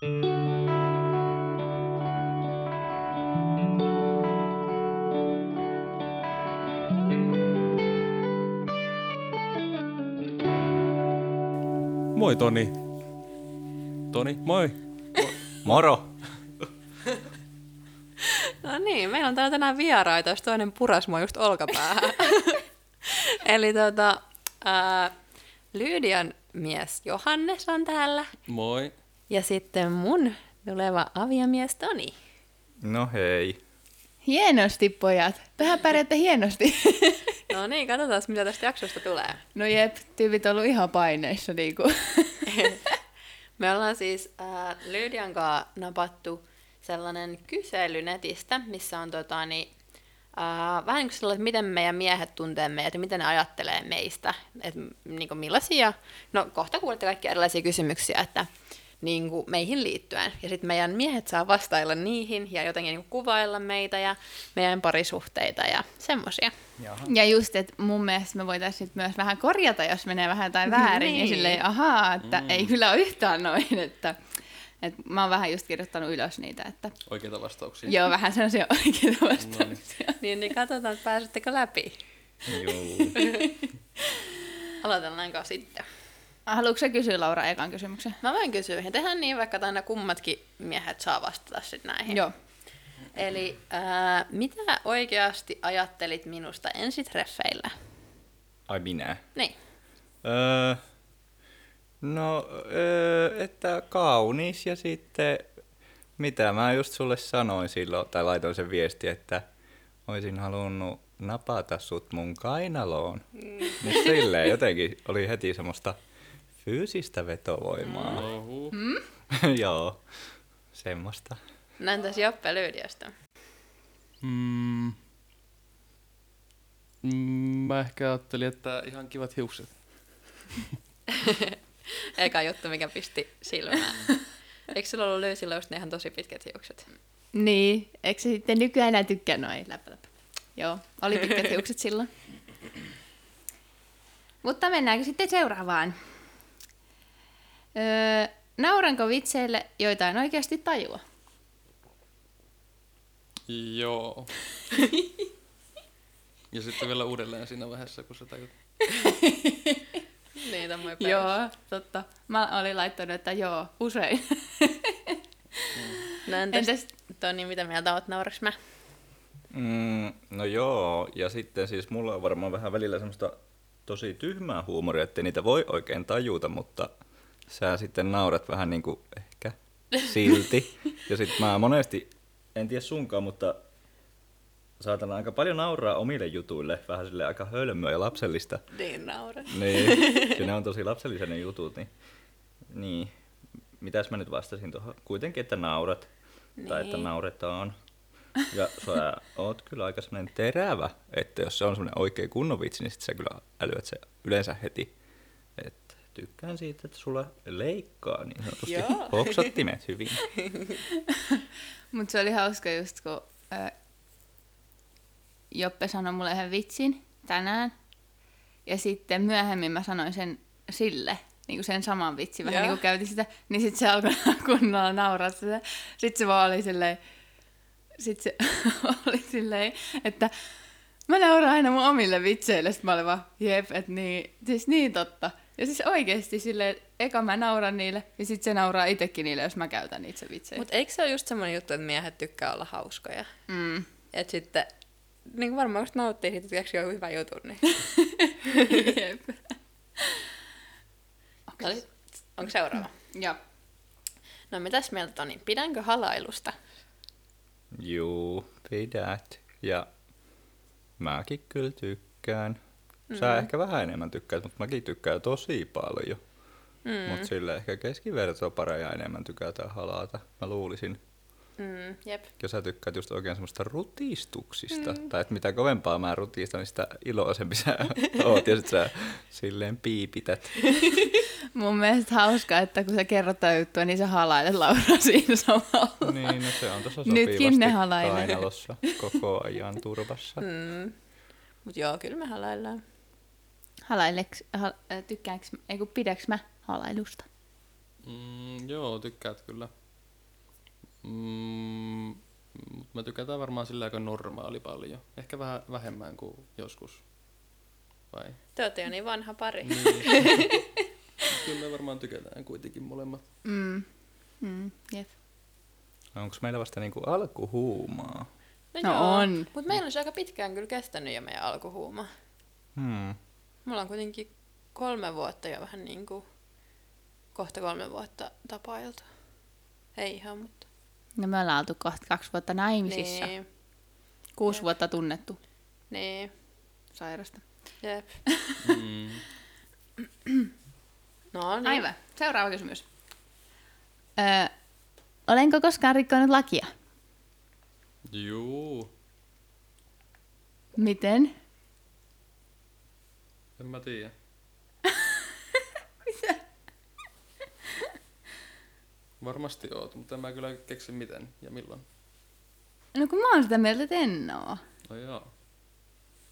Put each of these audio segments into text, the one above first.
Moi Toni. Toni, moi. Moro! No niin, meillä on täällä tänään vieraita, jos toinen puras mua just olkapäähän. Eli tota, ää, Lyydian mies Johannes on täällä. Moi. Ja sitten mun tuleva aviomies Toni. No hei. Hienosti, pojat. Tähän pärjäätte hienosti. No niin, katsotaan mitä tästä jaksosta tulee. no jep, tyypit on ollut ihan paineissa. Niinku. Me ollaan siis äh, Lyydian kanssa napattu sellainen kysely netistä, missä on tota, niin, äh, vähän niin kuin sellainen, että miten meidän miehet tuntee meidät ja miten ne ajattelee meistä. Et, niin kuin millaisia, no kohta kuulette kaikkia erilaisia kysymyksiä, että niin kuin meihin liittyen. Ja sitten meidän miehet saa vastailla niihin ja jotenkin niin kuin kuvailla meitä ja meidän parisuhteita ja semmoisia. Ja just, että mun mielestä me voitaisiin myös vähän korjata, jos menee vähän jotain väärin. Niin. Ja silleen, ahaa, että mm. ei kyllä ole yhtään noin. Että, että mä oon vähän just kirjoittanut ylös niitä, että Oikeita vastauksia. joo, vähän sellaisia oikeita vastauksia. Niin, niin katsotaan, että pääsettekö läpi. Juu. Aloitellaanko sitten? Haluatko sä kysyä Laura ekan kysymyksen? Mä voin kysyä, ja tehdään niin vaikka aina kummatkin miehet saa vastata sitten näihin. Joo. Eli ää, mitä oikeasti ajattelit minusta ensitreffeillä? Ai minä. Niin. Öö, no, öö, että kaunis ja sitten mitä mä just sulle sanoin silloin, tai laitoin sen viesti, että olisin halunnut napata sut mun kainaloon. Mm. Niin silleen jotenkin oli heti semmoista fyysistä vetovoimaa. Ohu. Joo, semmoista. No entäs Joppe Lyydiasta? Mm. Mm, Mä ehkä ajattelin, että ihan kivat hiukset. Eka juttu, mikä pisti silmään. Eikö sulla ollut löysillä just ne ihan tosi pitkät hiukset? Niin, eikö se sitten nykyään enää tykkää noin läppä, läppä. Joo, oli pitkät hiukset silloin. Mutta mennäänkö sitten seuraavaan? Öö, nauranko vitseille, joita en oikeasti tajua? Joo. ja sitten vielä uudelleen siinä vaiheessa, kun sä tajut. Niin, tommoinen Joo, totta. Mä olin laittanut, että joo, usein. No entäs, Entäs Toni, mitä mieltä oot, nauraks mä? Mm, no joo, ja sitten siis mulla on varmaan vähän välillä semmoista tosi tyhmää huumoria, että niitä voi oikein tajuta, mutta sä sitten naurat vähän niin kuin ehkä silti. Ja sitten mä monesti, en tiedä sunkaan, mutta saatan aika paljon nauraa omille jutuille, vähän sille aika hölmöä ja lapsellista. Niin, naurat. Niin, ja ne on tosi lapsellisia ne jutut, niin, niin. mitäs mä nyt vastasin tuohon? Kuitenkin, että naurat, tai että Niin. nauretaan. Ja sä oot kyllä aika sellainen terävä, että jos se on sellainen oikein kunnon vitsi, niin sit sä kyllä älyät se yleensä heti. Et tykkään siitä, että sulla leikkaa niin sanotusti Joo. hoksottimet hyvin. Mutta se oli hauska just, kun ö, Joppe sanoi mulle yhden vitsin tänään. Ja sitten myöhemmin mä sanoin sen sille, niin kuin sen saman vitsin, vähän niin kuin käytin sitä. Niin sitten se alkoi kunnolla nauraa sitä. Sitten se vaan oli silleen, sitten se oli silleen, että mä nauraan aina mun omille vitseille. Sitten mä olin vaan, jep, että niin, siis niin totta. Ja siis oikeesti silleen, eka mä nauran niille, ja sitten se nauraa itsekin niille, jos mä käytän itse vitsejä. Mutta eikö se ole just semmoinen juttu, että miehet tykkää olla hauskoja? Mm. Et sitten, niin kuin varmaan just nauttii siitä, että keksii joku hyvä jutun, niin... Jep. Okay. Onko seuraava? Joo. No mitäs mieltä Toni? Pidänkö halailusta? Juu, pidät. Ja mäkin kyllä tykkään. Sä Mm. ehkä vähän enemmän tykkäät, mutta mäkin tykkään tosi paljon. Mm. Mutta sille ehkä keskivertopareja enemmän tykätään halata, mä luulisin. Mm, jep. Ja sä tykkäät just oikein semmoista rutistuksista. Mm. Tai että mitä kovempaa mä rutistan, niin sitä iloisempi sä oot. Ja sit sä silleen piipität. Mun mielestä hauskaa, että kun sä kerrot tää juttua, niin sä halailet Laura siinä samalla. niin, no se on Nytkin sopivasti ne halailee. kainalossa koko ajan turvassa. Mm. Mut joo, kyllä me halaillaan. Halaileks, ha, äh, tykkääks, ei kun pidäks mä halailusta? Mm, joo, tykkäät kyllä. Mm, mut mä tykätään varmaan sillä aika normaali paljon. Ehkä vähän vähemmän kuin joskus. Vai? Te olette jo niin vanha pari. Niin. Kyllä me varmaan tykätään kuitenkin molemmat. Mm. Mm. Jep. Onko meillä vasta niinku alkuhuumaa? No on. Mutta meillä on se aika pitkään kyllä kestänyt jo meidän alkuhuuma. Hmm. Mulla on kuitenkin kolme vuotta jo vähän niin kuin, kohta kolme vuotta tapailtu. Ei ihan, mutta... No me ollaan oltu kohta kaksi vuotta naimisissa. Niin, Kuusi Jep. vuotta tunnettu niin, sairasta. jep. Mm. No niin. Aivan. Seuraava kysymys. Öö, olenko koskaan rikkonut lakia? Juu. Miten? En mä tiedä. Varmasti oot, mutta en mä kyllä keksi miten ja milloin. No kun mä oon sitä mieltä, että en oo. No joo.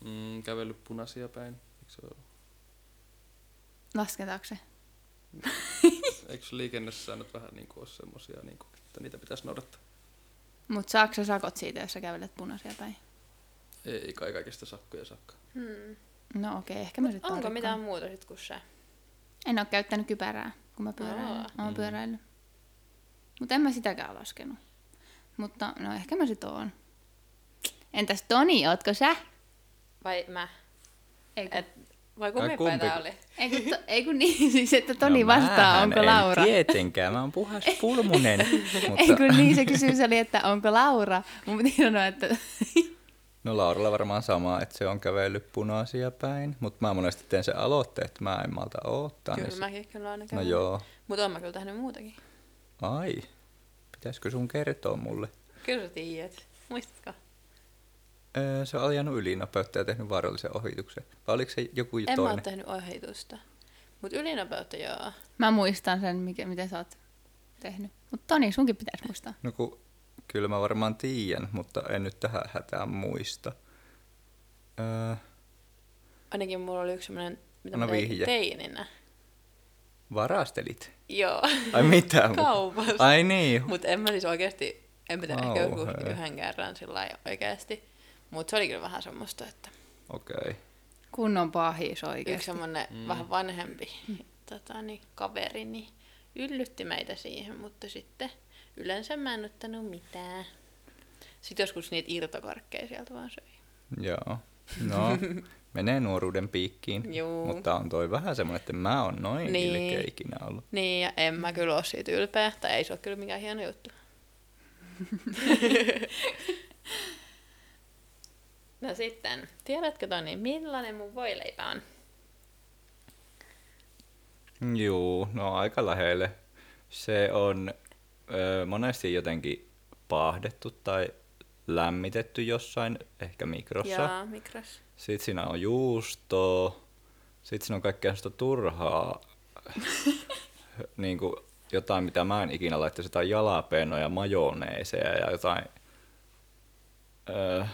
Mm, kävellyt punaisia päin. Eikö se? Lasketaanko se? Eikö liikennesäännöt vähän niin kuin ole semmosia, niin kuin, että niitä pitäisi noudattaa? Mut saako sä sakot siitä, jos sä kävelet punaisia päin? Ei kai kaikista sakkoja sakka. Hmm. No okei, ehkä mä sitten Onko mitään muuta sit kuin se? En oo käyttänyt kypärää, kun mä pyöräilen. Aa. Mä oon Mm. pyöräillyt. Mutta en mä sitäkään laskenut. Mutta no ehkä mä sit oon. Entäs Toni, ootko sä? Vai mä? Ei kun, Et, vai Ai, kumpi kumpi? päin tää oli? ei kun, to, ei kun niin, siis että Toni no, vastaa, onko en Laura. tietenkään, mä oon puhas pulmunen. Ei mutta, kun niin, se kysymys oli, että onko Laura. Mun piti sanoa, että no Lauralla varmaan sama, että se on kävellyt punaisia päin, mutta mä monesti teen sen aloitteen, että mä en malta oottaa. Kyllä niin mäkin kyllä aina No käyn. joo. Mutta oon mä kyllä tehnyt muutakin. Ai, pitäisikö sun kertoa mulle? Kyllä sä tiedät. Muistatko? Öö, se on ajanut ylinopeutta ja tehnyt vaarallisen ohituksen. Vai oliko se joku En mä oo toinen? tehnyt ohitusta. Mut ylinopeutta joo. mä muistan sen, mikä, mitä sä oot tehnyt. Mutta Toni, sunkin pitäisi muistaa. No kun, kyllä mä varmaan tiedän, mutta en nyt tähän hätään muista. Öö, Ainakin mulla oli yksi semmonen, mitä Anna mä teininä. varastelit? Joo. Ai mitä? Kaupassa. Ai niin. Mut en mä siis oikeesti, en mä tiedä, ehkä joku Kauhea. yhden kerran sillä lailla oikeesti. Mut se oli kyllä vähän semmoista, että Okei. Okay. Kunnon pahis yksi oikeesti. semmonen mm. vähän vanhempi tota, niin, kaveri niin yllytti meitä siihen, mutta sitten yleensä mä en ottanut mitään. Sitten joskus niitä irtokarkkeja sieltä vaan söi. Joo. No, menee nuoruuden piikkiin. Juu. Mutta on toi vähän semmoinen, että mä oon noin Niin. ilkeä ikinä ollut. Niin, ja en mä kyllä ole siitä ylpeä, tai ei se ole kyllä mikään hieno juttu. no sitten, tiedätkö Toni, millainen mun voileipä on? Juu, no aika lähelle. Se on ö, monesti jotenkin paahdettu tai lämmitetty jossain, ehkä mikrossa. Jaa, mikros. Sitten siinä on juustoa. Sitten siinä on kaikkea sellaista turhaa, niin kuin jotain, mitä mä en ikinä laittaisi, jotain jalapenoja, majoneeseja ja jotain, öö,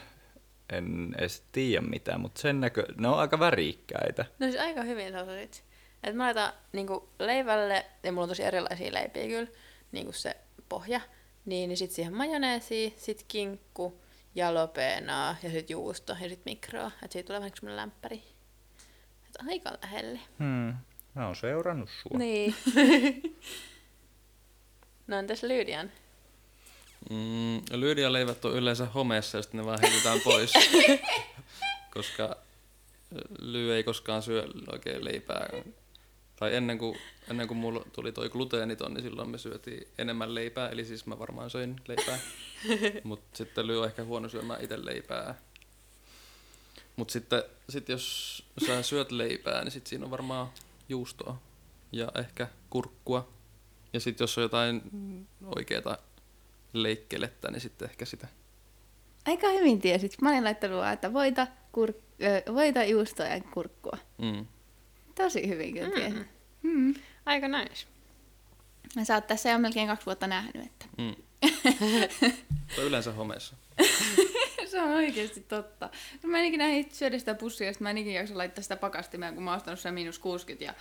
en edes tiedä mitään, mutta sen näkö, ne on aika värikkäitä. No siis aika hyvin sä osasit. Et mä laitan niinku leivälle, ja mulla on tosi erilaisia leipiä kyllä, niinku se pohja, niin, niin sit siihen majoneesia, sit kinkku, jalapeenaa ja sit juusto ja sit mikroa. Et siitä tulee vähän semmonen lämpäri. Et aika lähelle. Hmm. Mä oon seurannut sua. Niin. no entäs Lydian? Mm, Lydia-leivät on yleensä homeessa ja sitten ne vaan heitetään pois. koska Lyy ei koskaan syö oikein leipää. Tai ennen kuin, ennen kuin mulla tuli toi gluteeniton, niin silloin me syötiin enemmän leipää. Eli siis mä varmaan söin leipää. Mutta sitten on ehkä huono syömään itse leipää. Mutta sitten sit jos sä syöt leipää, niin sit siinä on varmaan juustoa ja ehkä kurkkua. Ja sitten jos on jotain oikeaa leikkelettä, niin sitten ehkä sitä. Aika hyvin tiesit. Mä olin laittanut vaan, että voita, kur, ö, voita juustoa ja kurkkua. Mm. Tosi hyvin kyllä Mm. Mm. Aika nice. Ja sä oot tässä jo melkein kaksi vuotta nähnyt, että Mm. Toi yleensä homeessa. se on oikeasti totta. No Mä en ikinä syödä sitä pussia, ja sit mä en ikinä jaksa laittaa sitä pakastimeen, kun mä oon ostanut sen miinus 60 ja,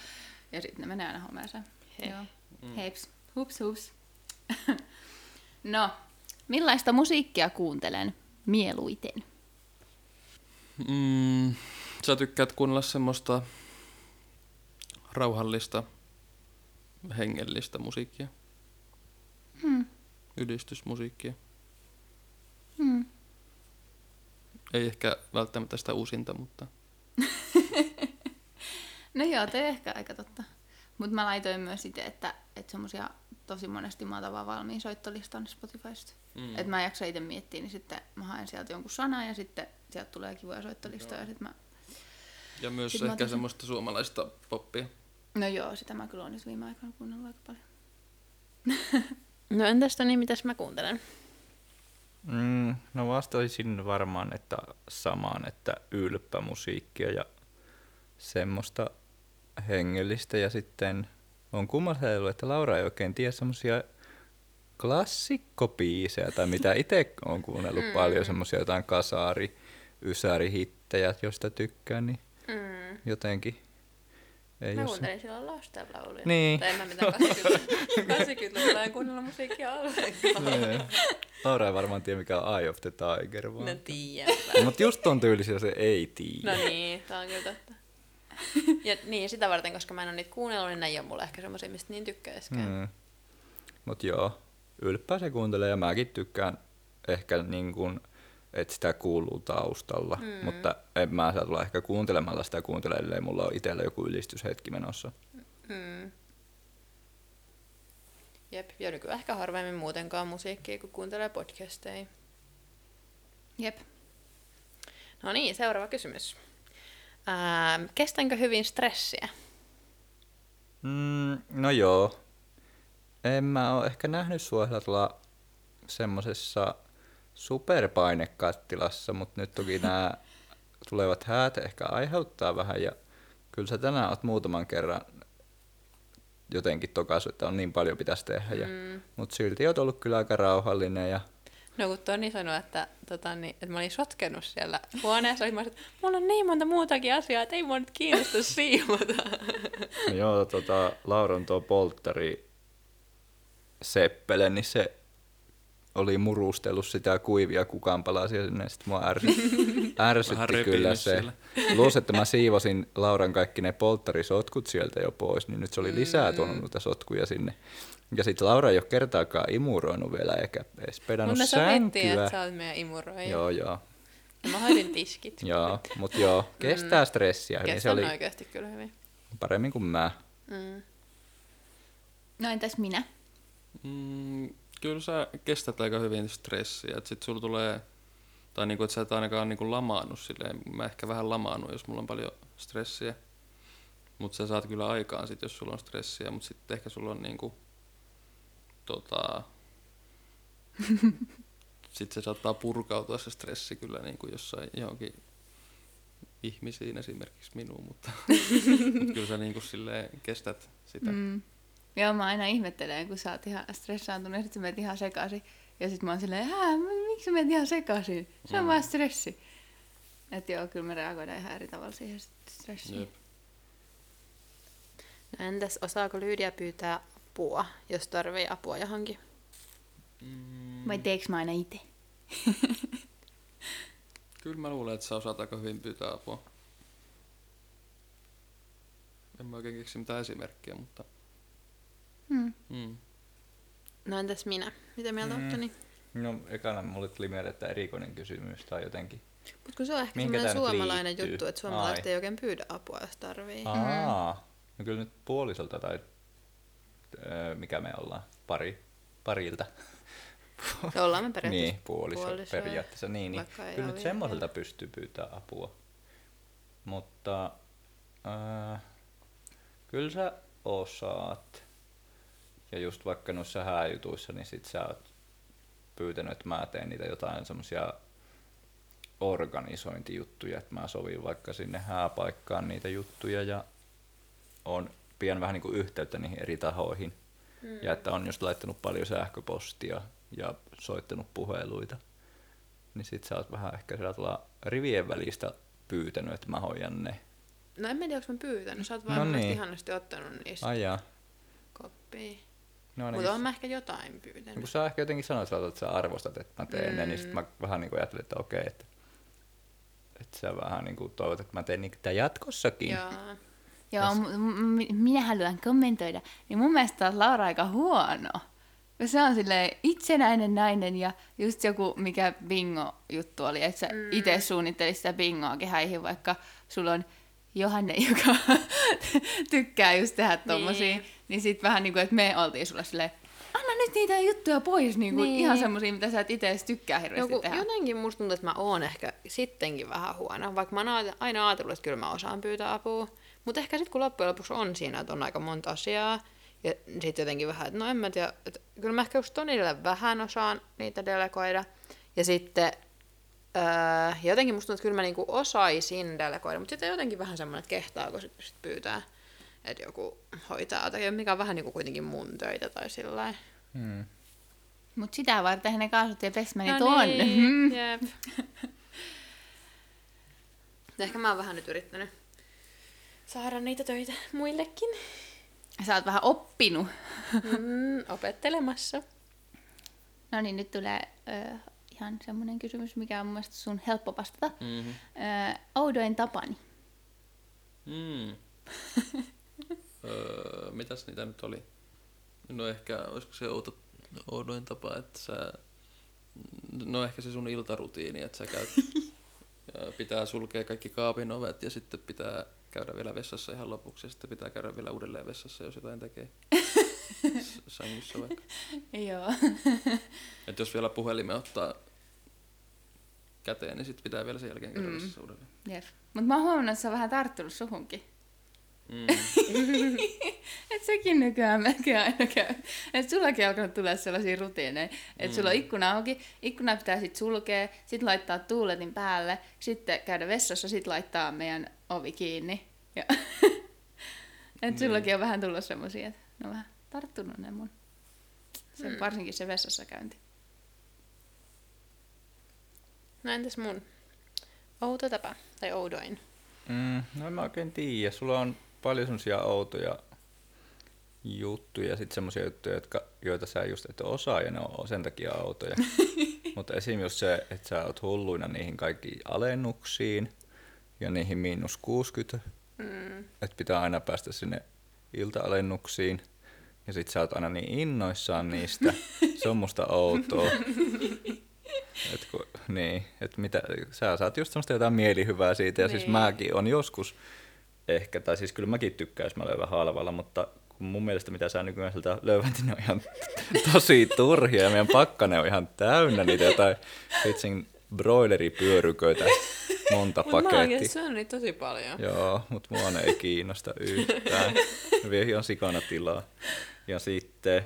ja sitten ne menee aina homeeseen. Hei. Joo. Heips. Hups, hups. No, millaista musiikkia kuuntelen mieluiten? Mm, sä tykkäät kuunnella semmoista rauhallista, hengellistä musiikkia. Hmm. Ydistysmusiikkia. Hmm. Ei ehkä välttämättä sitä uusinta, mutta No joo, toi ehkä aika totta. Mutta mä laitoin myös itse, että, että semmosia tosi monesti mä otan vaan valmiin soittolistan Spotifysta. Mm. Että mä en jaksa itse miettiä, niin sitten mä haen sieltä jonkun sanan ja sitten sieltä tulee kivoja soittolistoja ja sitten mä... ja myös Sit mä ehkä otan sen- semmoista suomalaista poppia. No joo, sitä mä kyllä oon nyt viime aikoina kuunnellut aika paljon. No entäs Toni, mitäs mä kuuntelen? Mm, no vastaisin varmaan, että samaan, että ylppämusiikkia ja semmoista hengellistä. Ja sitten on kummasellut, että Laura ei oikein tiedä semmoisia klassikkopiisejä tai mitä itse on kuunnellut mm. paljon, semmoisia jotain kasaari, ysärihittejä, josta tykkään, niin Mm. jotenkin ei Mä ole se- kuuntelin silloin lastenlauluja. Niin. Tai en mä mitään 80 80-luvulla en kuunnella musiikkia ollenkaan. Niin. Laura ei varmaan tiedä, mikä on Eye of the Tiger, vaan. No tiedän. Mutta just ton tyylisiä se ei No tiedä. niin, tää on kyllä totta. Ja niin, sitä varten, koska mä en ole niitä kuunnellut, niin ne ei ole mulle ehkä semmosia, mistä niin tykkäiskään. Mm. Mut joo, ylppää se kuuntelee ja mäkin tykkään ehkä niin kuin, että sitä kuuluu taustalla. Mm. Mutta en mä saa tulla ehkä kuuntelemalla sitä kuuntele, ellei mulla ole itsellä joku ylistyshetki menossa. Mm. Jep, ja nykyään ehkä harvemmin muutenkaan musiikkia, kun kuuntelee podcasteja. Jep. No niin, seuraava kysymys. Ähm, kestänkö hyvin stressiä? Mm, no joo. En mä oo ehkä nähnyt sua tuolla semmosessa superpainekattilassa, mutta nyt toki nämä tulevat häät ehkä aiheuttaa vähän ja kyllä sä tänään oot muutaman kerran jotenkin tokaisu, että on niin paljon pitäisi tehdä. Ja, Mm. Mutta silti oot ollut kyllä aika rauhallinen ja No kun Toni sanoi, että, tota, niin, että mä olin sotkenut siellä huoneessa, niin mä olisin, että mulla on niin monta muutakin asiaa, että ei mua nyt kiinnosta siivota. no joo, tota, Lauron tuo polttari seppele, niin se oli murustellut sitä kuivia kukanpalasia sinne, sitten mua ärsytti, ärsytti kyllä se. siellä. Että mä siivosin Lauran kaikki ne polttarisotkut sieltä jo pois, niin nyt se oli lisää tuonut noita sotkuja sinne. Ja sitten Laura ei ole kertaakaan imuroinut vielä eikä edes pedannut Mutta sänkyä. että sä oot meidän imuroija. Joo, joo. Ja mä hoidin tiskit. Joo, mutta joo, kestää stressiä hyvin. Se Kestän oli oikeasti kyllä hyvin. paremmin kuin mä. Mm. No entäs minä? Mm, kyllä sä kestät aika hyvin stressiä, että sit sulla tulee, tai niinku, että sä et ainakaan niinku lamaannut silleen, mä ehkä vähän lamaannut, jos mulla on paljon stressiä. Mutta sä saat kyllä aikaan sit, jos sulla on stressiä, mutta sitten ehkä sulla on niinku, tota, sitten se saattaa purkautua se stressi kyllä niinku jossain johonkin ihmisiin esimerkiksi minuun, mutta, mutta kyllä sä niinku silleen kestät sitä. Mm. Joo, mä aina ihmettelen, kun sä oot ihan stressaantunut ja sit sä menet ihan sekaisin. Ja sit mä oon silleen, hää, miksi sä menet ihan sekaisin? Se on Mm. vaan stressi. Et joo, kyllä me reagoidaan ihan eri tavalla siihen stressiin. Jep. No entäs osaako Lyydia pyytää apua, jos tarvii apua johonkin? Mm. Vai teeks mä aina itse? Kyllä mä luulen, että sä osaat aika hyvin pyytää apua. En mä oikein keksi mitään esimerkkiä, mutta... Hmm. Mm. No entäs minä? Mitä mieltä Mm. mm. Toni? No ekana mulle tuli mieleen, että erikoinen kysymys tai jotenkin. Mutta kun se on ehkä semmoinen nyt suomalainen liittyy? juttu, että suomalaiset Ai. ei oikein pyydä apua, jos tarvii. Aa, no kyllä nyt puolisolta tai öö, mikä me ollaan, pari, parilta. Ja ollaan me periaatteessa Niin, puoliso, puolisoja, periaatteessa. Niin, niin. Kyllä nyt semmoiselta pystyy pyytää apua. Mutta öö, kyllä sä osaat. Ja just vaikka noissa hääjutuissa, niin sit sä oot pyytänyt, että mä teen niitä jotain semmosia organisointijuttuja, että mä sovin vaikka sinne hääpaikkaan niitä juttuja ja on pian vähän niin kuin yhteyttä niihin eri tahoihin. Mm. Ja että on just laittanut paljon sähköpostia ja soittanut puheluita. Niin sit sä oot vähän ehkä sellaisella rivien välistä pyytänyt, että mä hoidan ne. No en mä tiedä, onko mä pyytänyt. Sä oot vaan No niin. ihanasti ottanut niistä Ai jaa. koppia. No, Mutta niin, olen mä ehkä jotain no, pyytänyt. kun sä ehkä jotenkin sanoit, että sä arvostat, että mä teen mm. ne, niin sit mä vähän niin kuin ajattelin, että okei, että, että sä vähän niin kuin toivot, että mä teen niitä jatkossakin. Joo. Joo, m- m- minä haluan kommentoida. Niin mun mielestä taas Laura aika huono. Ja se on sille itsenäinen nainen ja just joku, mikä bingo-juttu oli, että sä mm. itse suunnittelisit sitä bingoa kehäihin, vaikka sulla on Johanne, joka tykkää just tehdä tommosia. Niin, niin sit vähän niin kuin, että me oltiin sulle silleen, anna nyt niitä juttuja pois, niin kuin Niin. ihan semmosia, mitä sä et itse edes tykkää hirveästi Joku, tehdä. jotenkin musta tuntuu, että mä oon ehkä sittenkin vähän huono, vaikka mä oon aina- aina ajatellut, että kyllä mä osaan pyytää apua. Mutta ehkä sitten kun loppujen lopuksi on siinä, että on aika monta asiaa, ja sitten jotenkin vähän, että no en mä tiedä, että kyllä mä ehkä just Tonille vähän osaan niitä delegoida. Ja sitten öö, jotenkin musta tuntuu, että kyllä mä niinku osaisin delegoida, mutta sitten jotenkin vähän semmoinen, että kehtaako sitten sit pyytää, että joku hoitaa jotakin, mikä on vähän niinku kuitenkin mun töitä tai sillä lailla. Hmm. Mut sitä varten ne kaasut ja pesmäni No tuonne. niin, jep. Ehkä mä oon vähän nyt yrittänyt saada niitä töitä muillekin. Sä oot vähän oppinut. Mm, opettelemassa. No niin, nyt tulee ö, ihan semmoinen kysymys, mikä on mun sun helppo vastata. Mm-hmm. Ö, oudoin tapani. Mm. öö, mitäs niitä nyt oli? No ehkä, olisiko se outo, oudoin tapa, että sä... No ehkä se sun iltarutiini, että sä käyt... pitää sulkea kaikki kaapin ovet ja sitten pitää käydä vielä vessassa ihan lopuksi ja sitten pitää käydä vielä uudelleen vessassa, jos jotain tekee. S- Sängyssä vaikka. Joo. Et jos vielä puhelimen ottaa käteen, niin sitten pitää vielä sen jälkeen käydä Mm. uudelleen. Jep. Mut mä oon huomannut, että se on vähän tarttunut suhunkin. Mm. Et sekin nykyään melkein aina käy. Et sullakin alkanut tulla sellaisia rutiineja. Et sulla on ikkuna auki, ikkuna pitää sit sulkea, sit laittaa tuuletin päälle, sitten käydä vessassa, sit laittaa meidän ovi kiinni. Ja et sullakin on vähän tullut semmosia, että ne on vähän tarttunut ne mun. Se, Hmm. Varsinkin se vessassa käynti. No entäs mun? Outo tapa, tai oudoin. Mm, no en mä oikein tiedä. Sulla on paljon semmosia outoja juttuja ja sitten semmosia juttuja, jotka, joita sä just et osaa ja ne on sen takia outoja. Mutta esim. just se, että sä oot hulluina niihin kaikkiin alennuksiin ja niihin miinus 60, Mm. että pitää aina päästä sinne ilta-alennuksiin. Ja sit sä oot aina niin innoissaan niistä. Se on musta outoa. Et kun, niin, et mitä, sä saat just semmoista jotain mielihyvää siitä, ja siis Niin. mäkin on joskus ehkä, tai siis kyllä mäkin tykkään, jos mä löydän halvalla, mutta kun mun mielestä mitä sä nykyään sieltä löydät, niin ne on ihan tosi turhia, ja meidän pakkane on ihan täynnä niitä jotain vitsin broileripyöryköitä, monta Mut mä oon pakettia. oikeesti syönyt niitä tosi paljon. Joo, mutta mua ne ei kiinnosta yhtään. Ne vie ihan sikana tilaa. Ja sitten,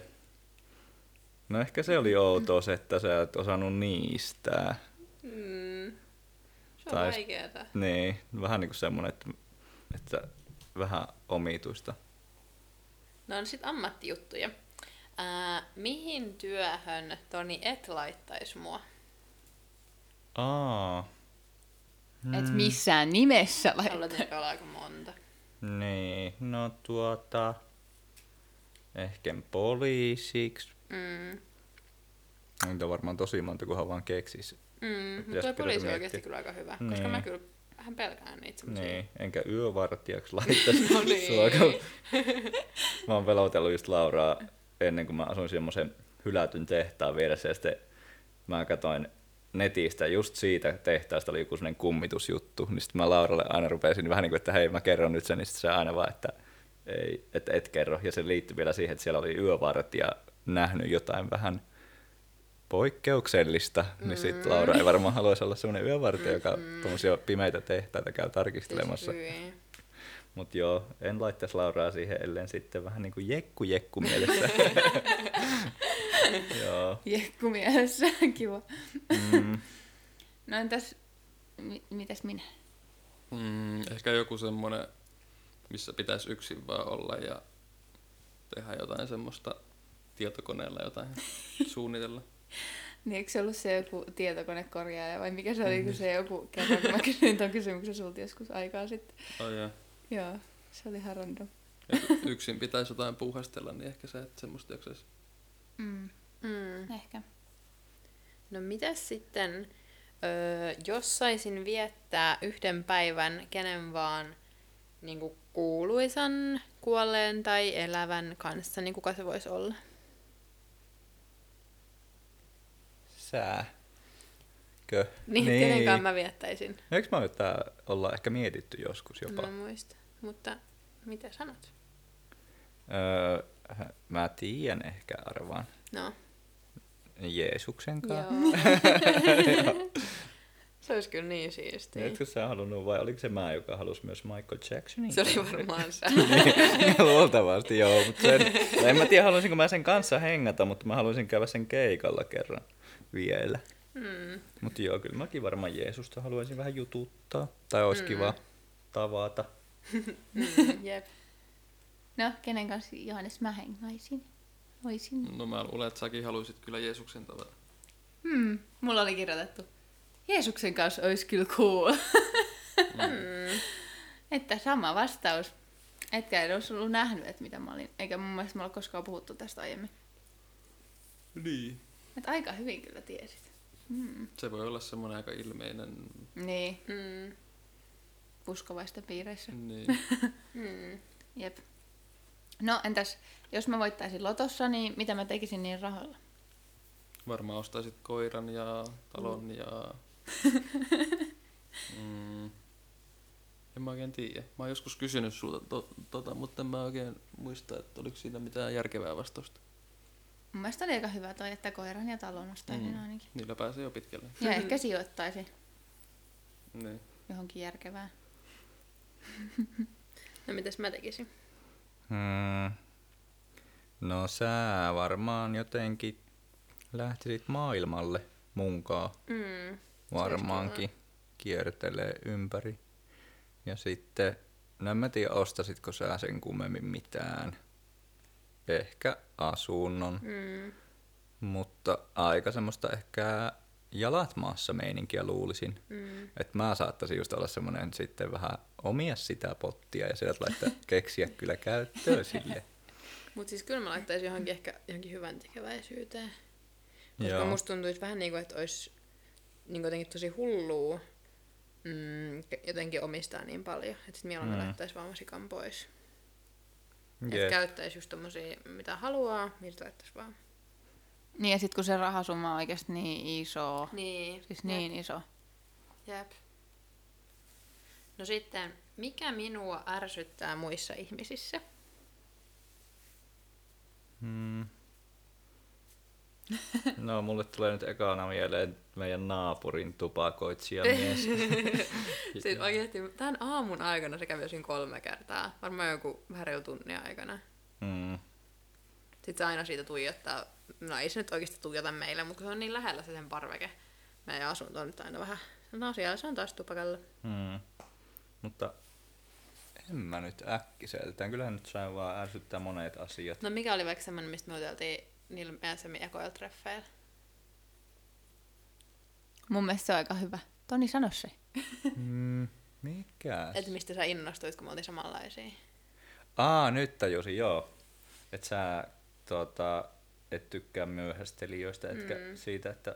no ehkä se oli outoa se, että sä et osannut niistä. Mm. Se on Tai- vaikeeta. Niin, vähän niin kuin semmonen, että, että vähän omituista. No on sit ammattijuttuja. Ää, mihin työhön Toni et laittais mua? Aa, Et missään nimessä laittaa. Haluat aika monta. niin, no tuota, ehkä poliisiksi. Mm. Niitä on varmaan tosi monta, kunhan vaan keksis. Mm. Mutta tuo poliisi oikeasti kyllä aika hyvä, koska Niin. mä kyllä vähän pelkään niitä semmosia. Niin, enkä yövartijaksi laittaisi No niin. sua, kun mä oon pelotellut just Lauraa ennen kuin mä asuin semmoisen hylätyn tehtaan vieressä ja sitten mä katsoin netistä just siitä tehtaasta oli joku sellainen kummitusjuttu, niin sitten mä Lauralle aina rupesin vähän niin kuin, että hei mä kerron nyt sen, niin sitten se aina vaan, että ei, että et kerro. Ja se liittyi vielä siihen, että siellä oli yövartija nähnyt jotain vähän poikkeuksellista, mm. niin sitten Laura ei varmaan haluaisi olla semmoinen yövartija, joka tuommoisia pimeitä tehtaita käy tarkistelemassa. Mutta joo, en laittaisi Lauraa siihen, ellen sitten vähän niin kuin jekku jekku mielessä. joo. Jekku mielessä, kiva. Mm. No entäs, mi- mitäs minä? Mm, ehkä joku semmonen, missä pitäisi yksin vaan olla ja tehdä jotain semmoista tietokoneella jotain suunnitella. Niin eikö se ollut se joku tietokonekorjaaja vai mikä se oli, kun se joku kerran, kun mä kysyin ton kysymyksen sulta joskus aikaa sitten. Oh, yeah. Joo, se oli ihan random. Ja yksin pitäisi jotain puuhastella, niin ehkä sä et semmoista jaksaisi. Mm, Mm. ehkä. No mitäs sitten, öö, jos saisin viettää yhden päivän kenen vaan niin kuuluisan, kuolleen tai elävän kanssa, niin kuka se voisi olla? Sää. Kö? Niin, niin. kenenkaan mä viettäisin. Eikö mä tää olla ehkä mietitty joskus jopa? Mä muista. Mutta mitä sanot? Öö, mä tiedän ehkä arvaan. No, Jeesuksen kanssa. joo. se olisi kyllä niin siistiä. Etkö sä halunnut vai oliko se mä, joka halusi myös Michael Jacksonin? Se oli varmaan se. Luultavasti joo, mutta sen, tai en mä tiedä haluaisinko mä sen kanssa hengata, mutta mä haluaisin käydä sen keikalla kerran vielä. Mm. Mutta joo, kyllä mäkin varmaan Jeesusta haluaisin vähän jututtaa. Tai olisi mm. kiva tavata. Mm, jep. No, kenen kanssa Johannes mä hengaisin? Voisin. No mä luulen, että säkin haluaisit kyllä Jeesuksen tavata. Hmm, mulla oli kirjoitettu. Jeesuksen kanssa olisi kyllä cool. Mm. että sama vastaus. Etkä edes ollut nähnyt, että mitä mä olin. Eikä mun mielestä me olla koskaan puhuttu tästä aiemmin. Niin. Että aika hyvin kyllä tiesit. Hmm. Se voi olla semmoinen aika ilmeinen. Niin, Mm. uskovaista piireissä. Niin. Mm. Jep. No entäs, jos mä voittaisin lotossa, niin mitä mä tekisin niin rahoilla? Varmaan ostaisit koiran ja talon ja... Mm. En mä oikein tiedä. Mä oon joskus kysynyt sulta to, tota, mutta en mä oikein muista, että oliko siinä mitään järkevää vastausta. Mun mielestä oli aika hyvä toi, että koiran ja talon ostaisin mm. ainakin. Niillä pääsee jo pitkälle. Ja ehkä sijoittaisin Niin. johonkin järkevään. No mitäs mä tekisin? Hmm. No sä varmaan jotenkin lähtisit maailmalle munkaan. Mm. Varmaankin kiertelee ympäri. Ja sitten, no en mä tiedä, ostasitko sä sen kummemmin mitään. Ehkä asunnon, Mm. mutta aika semmoista ehkä jalat maassa meininkiä luulisin. Mm. Että mä saattaisin just olla semmoinen sitten vähän omia sitä pottia ja sieltä laittaa keksiä kyllä käyttöön sille. Mutta siis kyllä mä laittaisin johonkin ehkä johonkin hyvän tekeväisyyteen. Koska Joo. musta tuntuisi vähän niin kuin, että olisi niin jotenkin tosi hullua mm, jotenkin omistaa niin paljon. Että sit mieluummin Mm. laittaisi vaan sikan pois. Että Jep. käyttäisi just tommosia, mitä haluaa, sit laittaisi vaan. Niin ja sit kun se rahasumma on oikeasti niin iso, Niin. siis niin iso. Jep. No sitten, mikä minua ärsyttää muissa ihmisissä? Hmm. No mulle tulee nyt ekana mieleen meidän naapurin tupakoitsija mies. Siis oikeesti tämän aamun aikana se kävi josin kolme kertaa. Varmaan joku vähän reilu tunnin aikana. Mm. Sitten se aina siitä tuijottaa. No ei se nyt oikeasti tuijota meille, mutta se on niin lähellä se sen parveke. Meidän asunto on nyt aina vähän... No siellä se on taas tupakalla. Mm. Mutta en mä nyt äkkiseltään. Kyllähän nyt sai vaan ärsyttää monet asiat. No mikä oli vaikka semmonen, mistä me oteltiin niillä meidän ekoilla treffeillä? Mun mielestä se on aika hyvä. Toni, sano se. Mm. Mikäs? Että mistä sä innostuit, kun me oltiin samanlaisia? Aa, nyt tajusin, joo. Että sä tota, et tykkää myöhästelijöistä, etkä Mm. siitä, että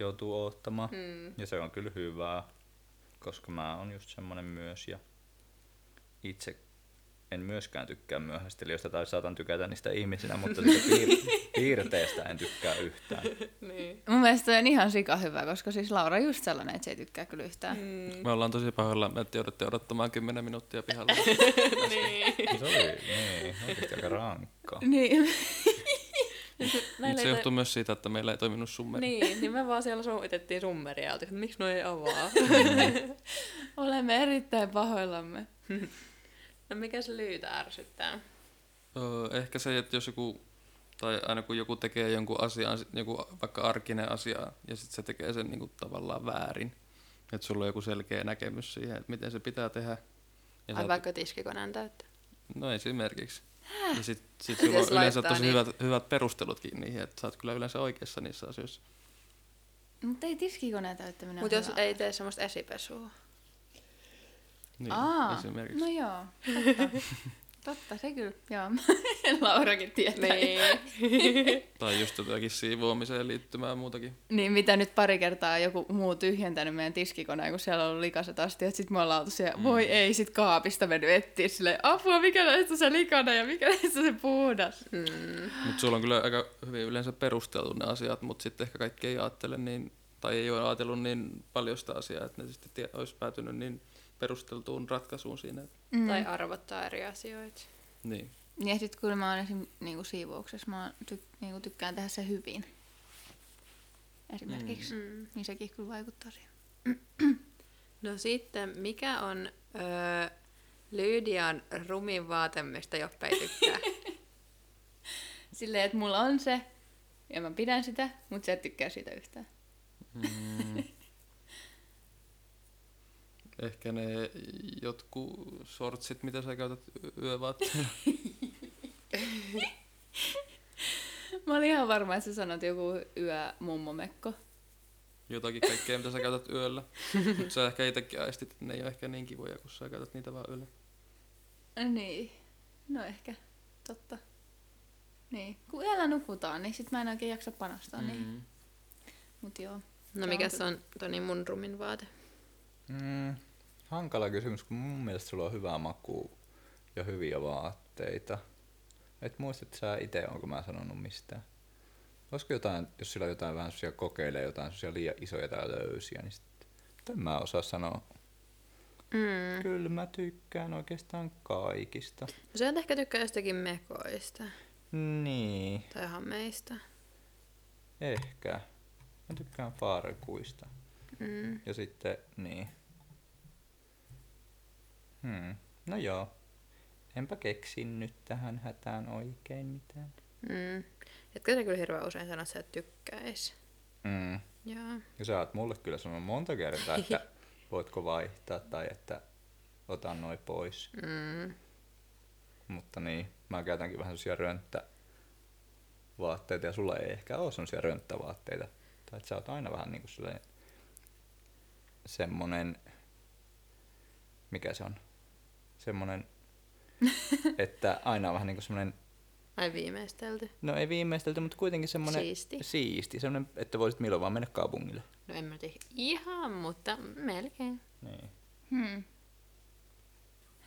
joutuu oottamaan. Mm. Ja se on kyllä hyvää, koska mä oon just semmonen myös ja itse en myöskään tykkää myöhästelijöistä tai saatan tykätä niistä ihmisinä, mutta siitä piir- piirteestä en tykkää yhtään. niin. Mun mielestä on ihan sika hyvä, koska siis Laura on just sellainen, että se ei tykkää kyllä yhtään. Mm. Me ollaan tosi pahoilla, että joudutte odottamaan 10 minuuttia pihalla. niin. Se oli niin, oikeasti aika rankkaa. Niin. Mutta se johtuu myös siitä, että meillä ei toiminut summeri. Niin, niin me vaan siellä soitettiin summeria ja että miksi noi ei avaa. Olemme erittäin pahoillamme. no mikä se lyytä ärsyttää? Öö, ehkä se, että jos joku, tai aina kun joku tekee jonkun asian, sit joku vaikka arkinen asia, ja sitten se tekee sen niinku tavallaan väärin. Että sulla on joku selkeä näkemys siihen, että miten se pitää tehdä. Ja Ai vaikka tiskikoneen täyttä. No esimerkiksi. Ja sit, sit sulla on yleensä tosi niin- hyvät, hyvät perustelutkin niihin, että sä oot kyllä yleensä oikeassa niissä asioissa. Mutta ei tiskikoneen täyttäminen Mutta jos ei tee semmoista esipesua. Niin, Aa, esimerkiksi. no joo. Totta, se kyllä, joo. Laurakin tietää. Niin. Tai just jotakin siivoamiseen liittymää muutakin. Niin, mitä nyt pari kertaa joku muu tyhjentänyt meidän tiskikoneen, kun siellä on ollut likaset astiat, sit me ollaan oltu siellä, mm. voi ei, sit kaapista mennyt etsiä silleen, apua, mikä näistä se likana ja mikä näistä se puhdas. Mm. Mutta sulla on kyllä aika hyvin yleensä perusteltu ne asiat, mutta sitten ehkä kaikki ei ajattele niin, tai ei ole ajatellut niin paljon sitä asiaa, että ne sitten tie- olisi päätynyt niin perusteltuun ratkaisuun siinä. Mm. Tai arvottaa eri asioita. Niin. Ja sit kun mä oon esim. Niinku siivouksessa, mä oon ty- niinku tykkään tehdä se hyvin. Esimerkiksi. Mm. Mm. Niin sekin kyllä vaikuttaa siihen. No sitten, mikä on öö, Lydian rumin vaate, mistä Joppe ei tykkää? Silleen, että mulla on se, ja mä pidän sitä, mutta sä et tykkää siitä yhtään. Mm. Ehkä ne jotkut sortsit, mitä sä käytät yövaatteena. Mä olin ihan varma, että sä sanot joku yö mummomekko. Jotakin kaikkea, mitä sä käytät yöllä. Mutta sä ehkä itsekin aistit, että ne ei ole ehkä niin kivoja, kun sä käytät niitä vaan yöllä. Niin. No ehkä. Totta. Niin. Kun yöllä nukutaan, niin sit mä en oikein jaksa panostaa mm. niin. Mm. Mut joo. No Se mikä on se on Toni mun rumin vaate? Mm, hankala kysymys, kun mun mielestä sulla on hyvää makua ja hyviä vaatteita. Et muista, että sä itse onko mä sanonut mistään. Olisiko jotain, jos sillä on jotain vähän sellaisia kokeilee jotain sellaisia liian isoja tai löysiä, niin sitten en mä osaa sanoa. Mm. Kyllä mä tykkään oikeastaan kaikista. Sä et ehkä tykkää jostakin mekoista Niin, tai hameista. ehkä. Mä tykkään farkuista. Mm. Ja sitten, niin. Hmm. No joo. Enpä keksin nyt tähän hätään oikein mitään. Mm. Etkö sä kyllä hirveän usein sano, että sä et tykkäis? Mm. Joo. Ja sä oot mulle kyllä sanonut monta kertaa, että voitko vaihtaa tai että otan noi pois. Mm. Mutta niin, mä käytänkin vähän semmosia rönttävaatteita ja sulla ei ehkä ole semmosia rönttävaatteita. Tai että sä oot aina vähän niinku silleen semmonen, mikä se on? Semmonen, että aina on vähän niinku semmonen, Ai viimeistelty. no ei viimeistelty, mutta kuitenkin semmonen Siisti. siisti semmonen, että voisit milloin vaan mennä kaupungille. No en mä tiedä ihan, mutta melkein. Niin. Hmm.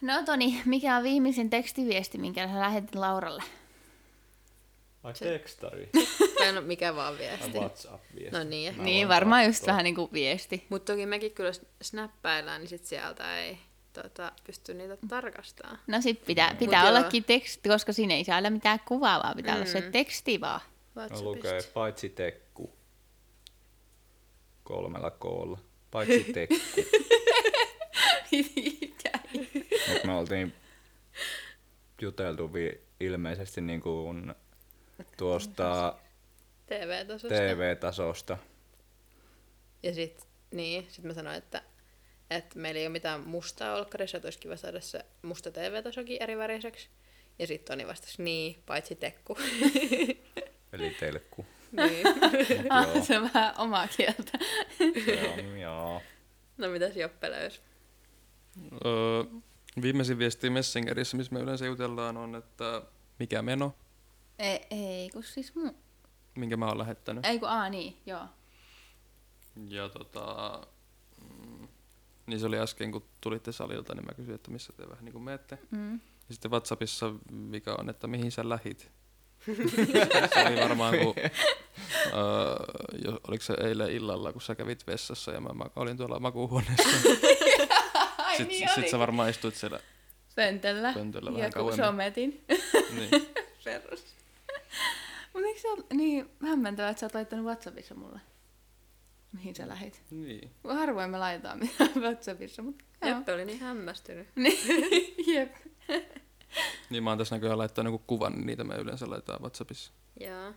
No Toni, mikä on viimeisin tekstiviesti, minkä sä lähetit Lauralle? Ai tekstari. Tai no mikä vaan viesti. WhatsApp-viesti. No niin. Mä niin, varmaan just katsoa. vähän niinku viesti. Mutta toki mekin kyllä snappaillaan, niin sit sieltä ei tota, pysty niitä tarkastamaan. No sit pitää, Mut pitää joo. ollakin teksti, koska siinä ei saa olla mitään kuvaa, vaan pitää mm. olla se Mm. teksti vaan. No lukee paitsi tekku. Kolmella koolla. Paitsi tekku. Nyt me oltiin juteltu vi- ilmeisesti niin kuin tuosta TV-tasosta. TV-tasosta. Ja sit, niin, sit mä sanoin, että, että meillä ei ole mitään mustaa olkkarissa, että olisi kiva saada se musta TV-tasokin eri väriseksi. Ja sit Toni vastasi, niin, paitsi tekku. Eli telkku. niin. Mut Ah, joo, se on vähän omaa kieltä. se on, joo. No mitäs Joppe löysi? Öö, viimeisin viesti Messengerissä, missä me yleensä jutellaan, on, että mikä meno, ei, ei, kun siis mu... minkä mä oon lähettänyt. Ei kun, aa niin, joo. Ja tota, niin se oli äsken, kun tulitte salilta, niin mä kysyin, että missä te vähän niin kuin menette. Mm. Ja sitten Whatsappissa vika on, että mihin sä lähit. se oli varmaan, kun, öö, oliko se eilen illalla, kun sä kävit vessassa ja mä olin tuolla makuuhuoneessa. Sitten niin sit sä varmaan istuit siellä. Pöntöllä. Pöntöllä vähän kauemmin. sometin. Niin. Perus. Mutta eikö se ole niin hämmentävää, että sä oot laittanut Whatsappissa mulle? Mihin sä lähit? niin. Harvoin me laitetaan mitään Whatsappissa, mutta joo. Joppe oli niin hämmästynyt. Niin, jep. Niin mä oon tässä näköjään laittanut joku kuvan, niin niitä me yleensä laitetaan Whatsappissa. Joo.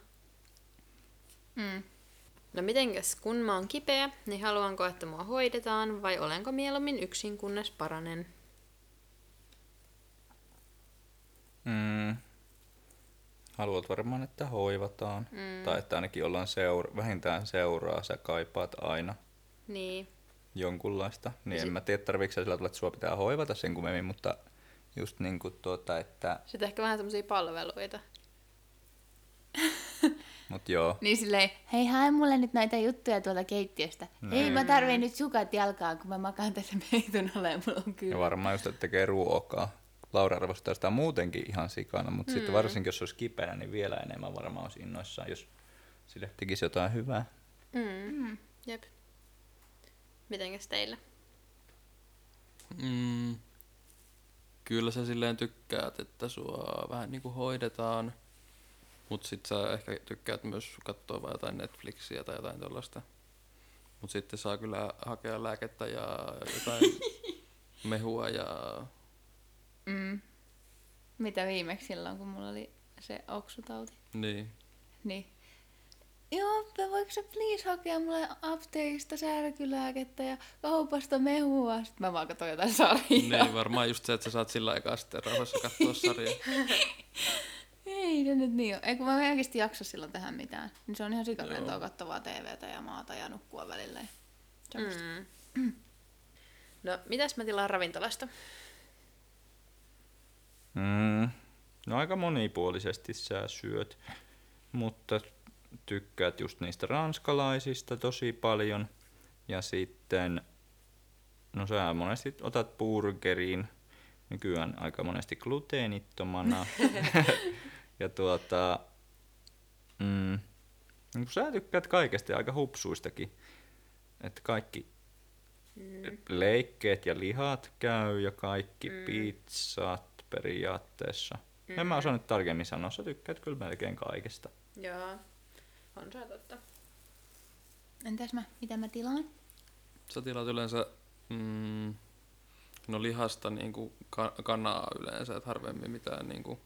Mm. No mitenkäs, kun mä oon kipeä, niin haluanko, että mua hoidetaan vai olenko mieluummin yksin, kunnes paranen? Mm. Haluat varmaan, että hoivataan. Mm. Tai että ainakin ollaan seura- vähintään seuraa. Sä kaipaat aina Niin. jonkunlaista. Niin Ja en sit- mä tiedä, tarviiko sä sillä tavalla, että sua pitää hoivata sen kummemmin, mutta just niinku tuota, että, Sitten ehkä vähän semmoisia palveluita. mut joo, Niin silleen, hei hae mulle nyt näitä juttuja tuolta keittiöstä. Ei mä tarvii nyt sukat jalkaan, kun mä makaan tässä peitun alle ja mulla on ja kyllä. varmaan just, että tekee ruokaa. Laura arvostaa sitä muutenkin ihan sikana, mutta mm. sitten varsinkin jos olisi kipeänä, niin vielä enemmän varmaan olisi innoissaan, jos sille tekisi jotain hyvää. Mm. Mm. Jep. Mitenkäs teillä? Mm, kyllä sä silleen tykkäät, että sua vähän niinku hoidetaan, mut sit sä ehkä tykkäät myös katsoa vaan jotain Netflixiä tai jotain tollasta. Mut sitten saa kyllä hakea lääkettä ja jotain mehua ja Mm. Mitä viimeksi silloin, kun mulla oli se oksutauti? niin. Niin. Joo, voiko sä please hakea mulle apteekista särkylääkettä ja kaupasta mehua? Sitten mä vaan katsoin jotain sarjaa. Niin, varmaan just se, että sä saat sillä aikaa sitten rauhassa katsoa sarjaa. Ei se nyt niin ole. Ei kun mä en oikeasti jaksa silloin tehdä mitään. Niin se on ihan sikalentoa kattavaa TVtä ja maata ja nukkua välillä. Ja. Mm. No, mitäs mä tilaan ravintolasta? Mm. No aika monipuolisesti sä syöt, mutta tykkäät just niistä ranskalaisista tosi paljon. Ja sitten, no sä monesti otat burgeriin, nykyään aika monesti gluteenittomana. ja tuota, mm, niin sä tykkäät kaikesta ja aika hupsuistakin. Että kaikki Mm. leikkeet ja lihat käy ja kaikki mm. pizzat periaatteessa. Mm. En mä osaa nyt tarkemmin sanoa, sä tykkäät kyllä melkein kaikesta. Joo, on se totta. Entäs mä, mitä mä tilaan? Sä tilaat yleensä mm, no lihasta niinku ka- kanaa yleensä, että harvemmin mitään niinku,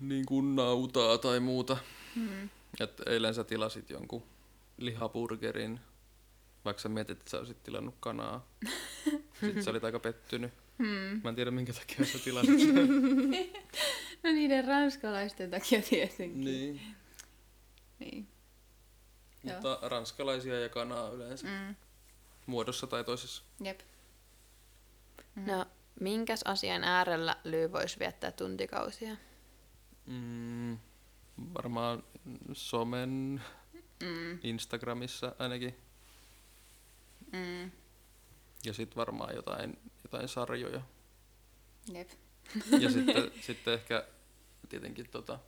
niin kuin nautaa tai muuta. Hmm. Et eilen sä tilasit jonkun lihaburgerin, vaikka sä mietit, että sä olisit tilannut kanaa. Sitten sä olit aika pettynyt. Hmm. Mä en tiedä minkä takia sä tilasit sen. No niiden ranskalaisten takia tietenkin. niin. niin. Joo. Mutta ranskalaisia ja kanaa yleensä. Mm. Muodossa tai toisessa. Jep. No, minkäs asian äärellä Lyy voisi viettää tuntikausia? Mm, varmaan somen Mm. Instagramissa ainakin. Mm. Ja sitten varmaan jotain, jotain sarjoja. Jep. Ja sitten, sitten ehkä tietenkin tota,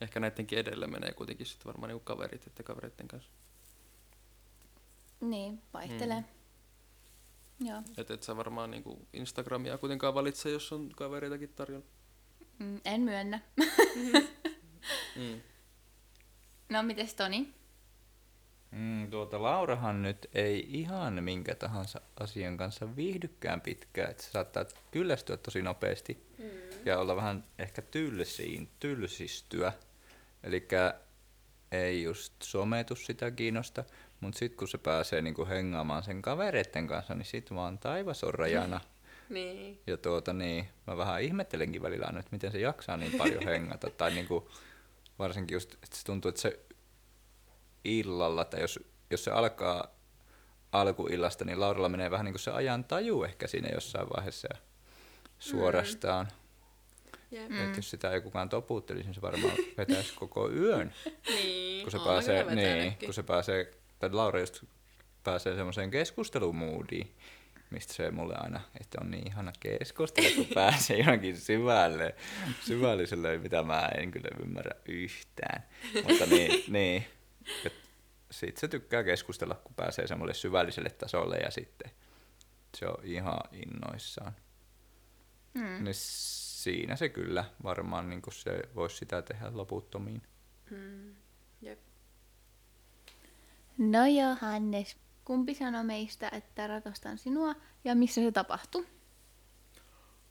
ehkä näidenkin edelle menee kuitenkin sitten varmaan niinku kaverit että kavereiden kanssa. Niin, vaihtelee. Mm. Joo. Että et sä varmaan niinku Instagramia kuitenkaan valitse, jos on kavereitakin tarjolla. Mm, en myönnä. Mm. No, mites Toni? Mm, tuota, Laurahan nyt ei ihan minkä tahansa asian kanssa viihdykään pitkään, että se saattaa kyllästyä tosi nopeasti mm. ja olla vähän ehkä tylsiin, tylsistyä. Eli ei just sometu sitä kiinnosta, mutta sitten kun se pääsee niinku hengaamaan sen kavereiden kanssa, niin sit vaan taivas on rajana. Niin. Ja tuota niin, mä vähän ihmettelenkin välillä aina, että miten se jaksaa niin paljon hengata. tai niinku, varsinkin just, että se tuntuu, että se illalla, tai jos, jos se alkaa alkuillasta, niin Lauralla menee vähän niin kuin se ajan taju ehkä siinä jossain vaiheessa ja suorastaan. Jep. Mm. Että jos sitä ei kukaan toputtelisi, niin se varmaan vetäisi koko yön. Niin, kun se pääsee, niin, kun se pääsee, tai Laura just pääsee semmoiseen keskustelumuudiin, mistä se mulle aina, että on niin ihana keskustella, kun pääsee johonkin syvälle, syvälliselle, mitä mä en kyllä ymmärrä yhtään. Mutta niin, niin sitten se tykkää keskustella, kun pääsee semmoille syvälliselle tasolle ja sitten se on ihan innoissaan. Mm. Niin siinä se kyllä varmaan niin se voisi sitä tehdä loputtomiin. Mm. Jep. No Johannes, kumpi sanoi meistä, että rakastan sinua ja missä se tapahtui?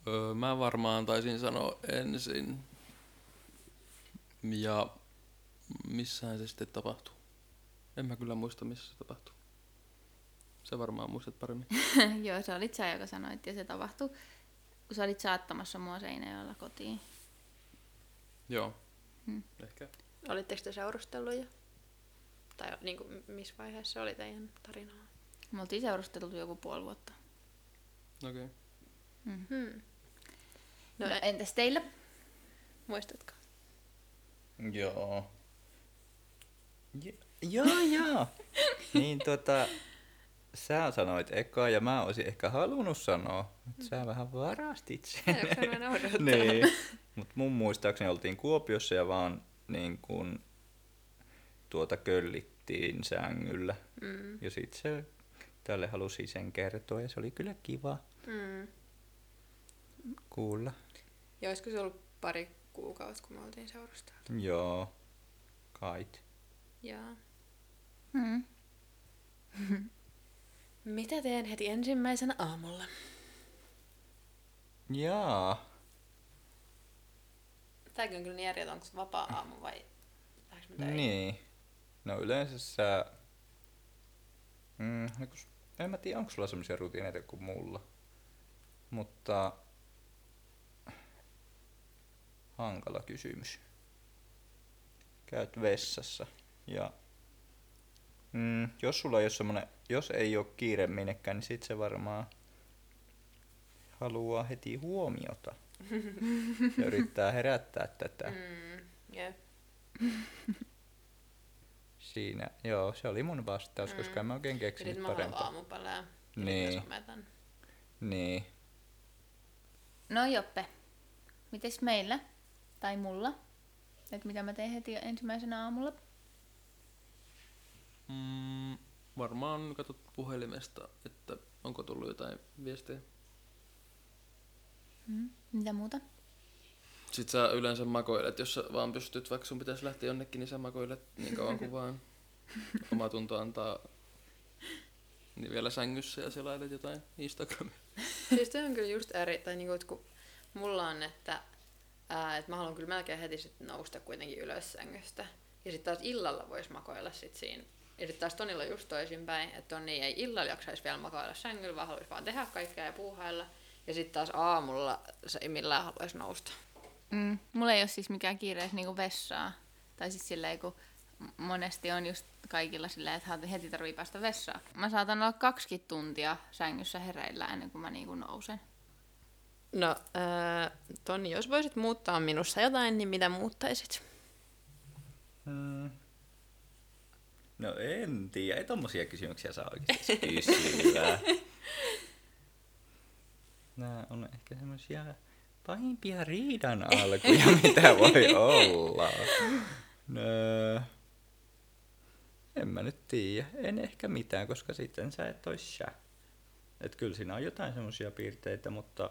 Öö, mä varmaan taisin sanoa ensin. Ja missähän se sitten tapahtui? En mä kyllä muista, missä se tapahtui. Se varmaan muistat paremmin. Joo, se olit sä, joka sanoit, ja se tapahtui, kun sä olit saattamassa mua Seinäjoella kotiin. Joo. Hmm. Ehkä. Olitteko te seurustellut jo? Tai niin kuin, missä vaiheessa se oli teidän tarinaa? Me oltiin seurusteltu joku puoli vuotta. Okei. Okay. Hmm. No, No, no entäs teillä? muistatko? Joo. Joo, joo. niin tota, sä sanoit eka ja mä olisin ehkä halunnut sanoa, mutta sä vähän varastit sen. Niin. Mutta mun muistaakseni oltiin Kuopiossa ja vaan niin kun, tuota köllittiin sängyllä. Mm. Ja sit se tälle halusi sen kertoa ja se oli kyllä kiva Mm. kuulla. Ja olisiko se ollut pari kuukautta, kun me oltiin seurusteltu? Joo, kait. Joo. Mm. Mitä teen heti ensimmäisenä aamulla? Jaa. Tämäkin on kyllä niin eri, että onko se vapaa aamu vai? Niin. No yleensä sä... Mm, no kun, en mä tiedä, onko sulla semmoisia rutiineita kuin mulla. Mutta... Hankala kysymys. Käyt vessassa ja... Mm, jos sulla ei ole semmonen, jos ei ole kiire minnekään, niin sit se varmaan haluaa heti huomiota. ja yrittää herättää tätä. Mm, jep. Siinä, joo, se oli mun vastaus, koska en mä oikein Ja keksinyt haluan parempaa. aamupalaa. ja Niin. sometan. Niin. No Joppe, mites meillä? Tai mulla? Et mitä mä teen heti ensimmäisenä aamulla? Mm, varmaan katsot puhelimesta, että onko tullut jotain viestejä. Mm. Mitä muuta? Sitten sä yleensä makoilet, jos sä vaan pystyt, vaikka sun pitäisi lähteä jonnekin, niin sä makoilet niin kauan kuin vaan oma tunto antaa niin vielä sängyssä ja selailet jotain Instagramia. siis toi on kyllä just eri, tai niinku, että kun mulla on, että, ää, että mä haluan kyllä melkein heti sit nousta kuitenkin ylös sängystä. Ja sitten taas illalla vois makoilla sit siinä. Ja sitten taas Tonilla just toisinpäin, että Toni ei illalla jaksaisi vielä makoilla sängyllä, vaan haluaisi vaan tehdä kaikkea ja puuhailla. Ja sitten taas aamulla se ei millään haluaisi nousta. Mm. Mulla ei ole siis mikään kiire niinku vessaa. Tai siis silleen, kun monesti on just kaikilla silleen, että heti tarvii päästä vessaan. Mä saatan olla 20 tuntia sängyssä hereillä ennen kuin mä niinku nousen. No, ää, Toni, jos voisit muuttaa minussa jotain, niin mitä muuttaisit? Mm. No en tiedä, ei tommosia kysymyksiä saa oikeasti kysyä. Nää on ehkä semmosia pahimpia riidan alkuja, mitä voi olla. No, en mä nyt tiedä, en ehkä mitään, koska sitten sä et ois sä. Et kyllä siinä on jotain semmosia piirteitä, mutta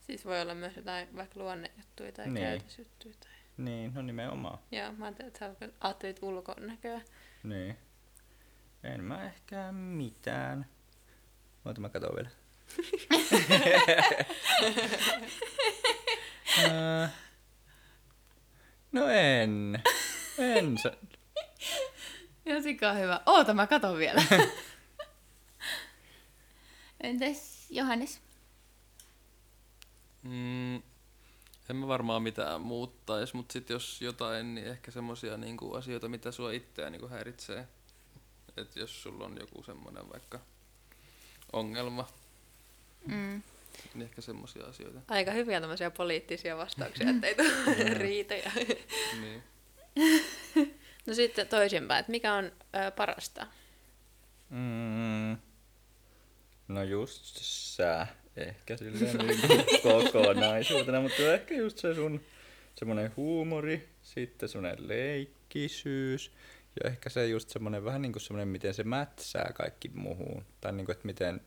Siis voi olla myös jotain vaikka luonnejuttuja tai Niin. käytösjuttuja. Tai... niin, no nimenomaan. Joo, mä ajattelin, että sä ajattelit ulkonäköä. Niin. En mä ehkä mitään. Oota mä katon vielä. Ää, no en. En. Sa- Ihan sika hyvä. Oota, mä katon vielä. Entäs Johannes? Mm, en mä varmaan mitään muuttais, mutta sit jos jotain, niin ehkä semmosia niinku asioita, mitä sua itseä niinku häiritsee. Et jos sulla on joku semmoinen vaikka ongelma, Mm. niin ehkä semmosia asioita. Aika hyviä tämmöisiä poliittisia vastauksia, ettei tule riitoja. Niin. No sitten toisinpäin, että mikä on ö, parasta? Mm, no just sä. Ehkä silleen niin kokonaisuutena, mutta ehkä just se sun semmonen huumori, sitten semmonen leikkisyys ja ehkä se just semmonen vähän niinku semmonen, miten se mätsää kaikki muuhun. Tai niinku, että miten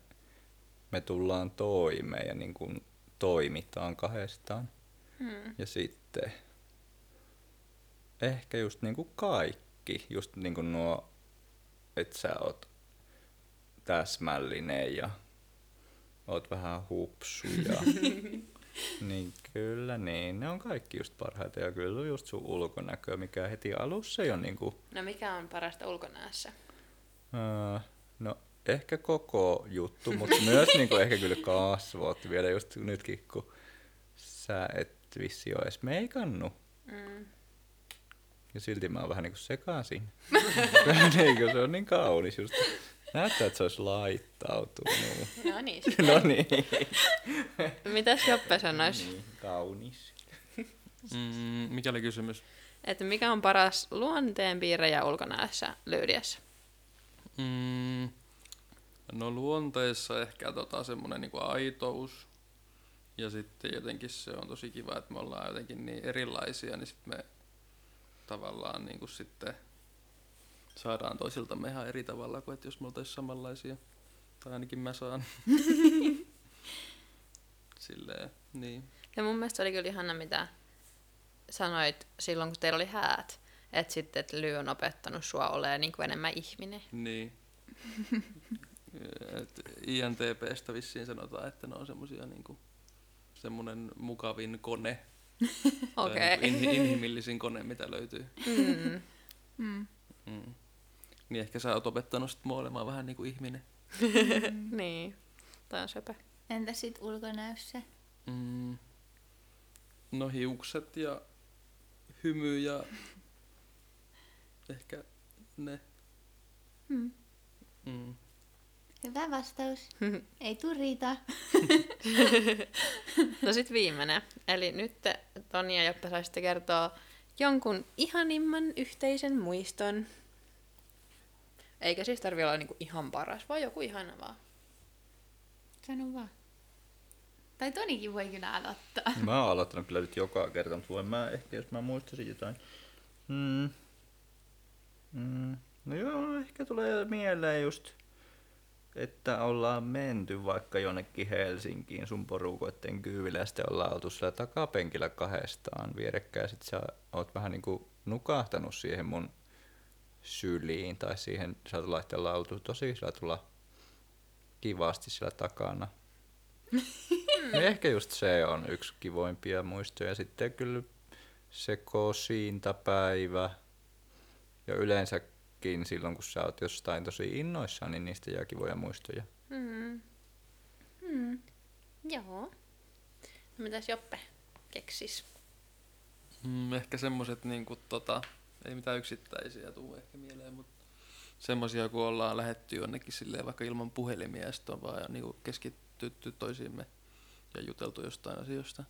me tullaan toimeen ja niinku toimitaan kahdestaan. Hmm. Ja sitten ehkä just niinku kaikki, just niinku nuo, että sä oot täsmällinen ja oot vähän hupsu ja niin kyllä niin, ne on kaikki just parhaita ja kyllä just sun ulkonäkö, mikä heti alussa jo niinku, No mikä on parasta ulkonäössä? ää, no ehkä koko juttu, mutta myös niinku ehkä kyllä kasvot vielä just nytkin, kun sä et vissi oo edes meikannut. Mm. Ja silti mä oon vähän niinku sekaisin. niin se on niin kaunis just. Näyttää, että se olisi laittautunut. No niin. no niin. Mitäs Joppe sanois? niin. Kaunis. Mm, mikä oli kysymys? Että mikä on paras luonteenpiirre ja ulkonäössä Lyydiassa? Mm, no luonteessa ehkä tota semmonen niinku aitous. Ja sitten jotenkin se on tosi kiva, että me ollaan jotenkin niin erilaisia, niin sitten me tavallaan niinku sitten saadaan toisiltamme ihan eri tavalla kuin että jos me oltaisiin samanlaisia. Tai ainakin mä saan. Silleen, niin. Ja mun mielestä oli kyllä ihana, mitä sanoit silloin, kun teillä oli häät. Että sitten, että Lyy on opettanut sua olemaan niin kuin enemmän ihminen. Niin. Et INTPstä vissiin sanotaan, että ne on semmosia niinku, semmonen mukavin kone. Okei. niinku inhi- inhimillisin kone, mitä löytyy. Mm. Mm. Mm. Niin ehkä sä oot opettanut sit mua olemaan vähän niinku ihminen. niin. Toi on söpö. Entä sit ulkonäössä? Mm. No hiukset ja hymy ja ehkä ne. Mm. Mm. Hyvä vastaus. Ei tuu riitaa. No sit viimeinen. Eli nyt te, Toni ja Joppe saisitte kertoa jonkun ihanimman yhteisen muiston. Eikä siis tarvi olla niinku ihan paras, vaan joku ihana vaan. Sano vaan. Tai Tonikin voi kyllä aloittaa. Mä oon aloittanut kyllä nyt joka kerta, mutta voin mä ehkä, jos mä muistaisin jotain. Mm. Mm. No joo, ehkä tulee mieleen just, että ollaan menty vaikka jonnekin Helsinkiin sun porukoitten kyydillä ja sitten ollaan oltu siellä takapenkillä kahdestaan vierekkäin. Sitten sä oot vähän niinku nukahtanut siihen mun syliin tai siihen, sä oot laitteella oltu tosi sillä tulla kivasti siellä takana. No ehkä just se on yksi kivoimpia muistoja. Sitten kyllä se kosintapäivä ja yleensäkin silloin, kun sä oot jostain tosi innoissaan, niin niistä jää kivoja muistoja. Mm. Mm. Joo. No mitäs Joppe keksis? Mm, ehkä semmoset niinku tota, ei mitään yksittäisiä tuu ehkä mieleen, mutta semmosia kun ollaan lähetty jonnekin silleen vaikka ilman puhelimia ja sitten on vaan niinku keskitytty toisiimme ja juteltu jostain asioista.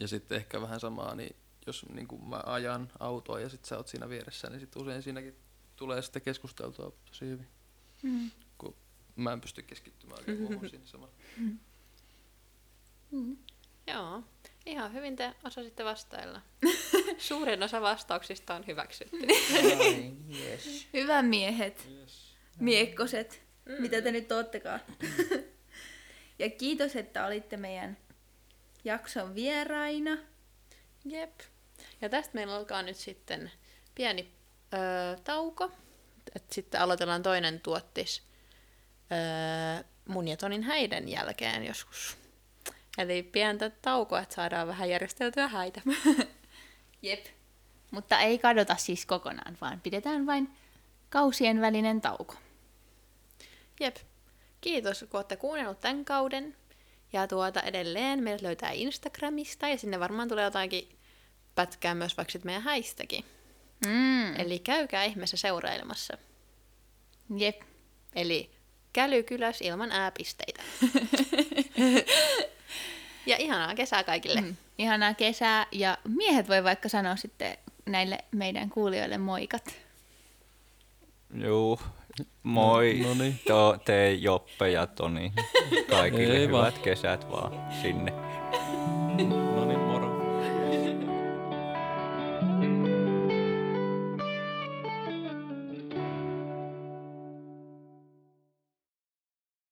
Ja sitten ehkä vähän samaa, niin jos niinku mä ajan autoa ja sitten sä oot siinä vieressä, niin sitten usein siinäkin tulee sitten keskusteltua tosi hyvin. Mm. Kun mä en pysty keskittymään oikein muuhun siinä samalla. Joo. Ihan hyvin te osasitte vastailla. Suurin osa vastauksista on hyväksytty. yes. Hyvä miehet. Yes. Miekkoset. Mitä te nyt oottekaan. ja kiitos, että olitte meidän jakson vieraina. Jep. Ja tästä meillä alkaa nyt sitten pieni öö, tauko. Et sitten aloitellaan toinen tuottis öö, mun ja Tonin häiden jälkeen joskus. Eli pientä taukoa, että saadaan vähän järjesteltyä häitä. Jep. Mutta ei kadota siis kokonaan, vaan pidetään vain kausien välinen tauko. Jep. Kiitos, kun olette kuunnellut tämän kauden. Ja tuota edelleen meidät löytää Instagramista ja sinne varmaan tulee jotakin pätkää myös vaikka meidän häistäkin. Mm. Eli käykää ihmeessä seurailemassa. Jep. Eli kälykyläs ilman ääpisteitä. ja ihanaa kesää kaikille. Mm. Ihanaa kesää ja miehet voi vaikka sanoa sitten näille meidän kuulijoille moikat. Juu, moi. No- no niin. To, te Joppe ja Toni. Kaikille Ei vaan. hyvät kesät vaan sinne. No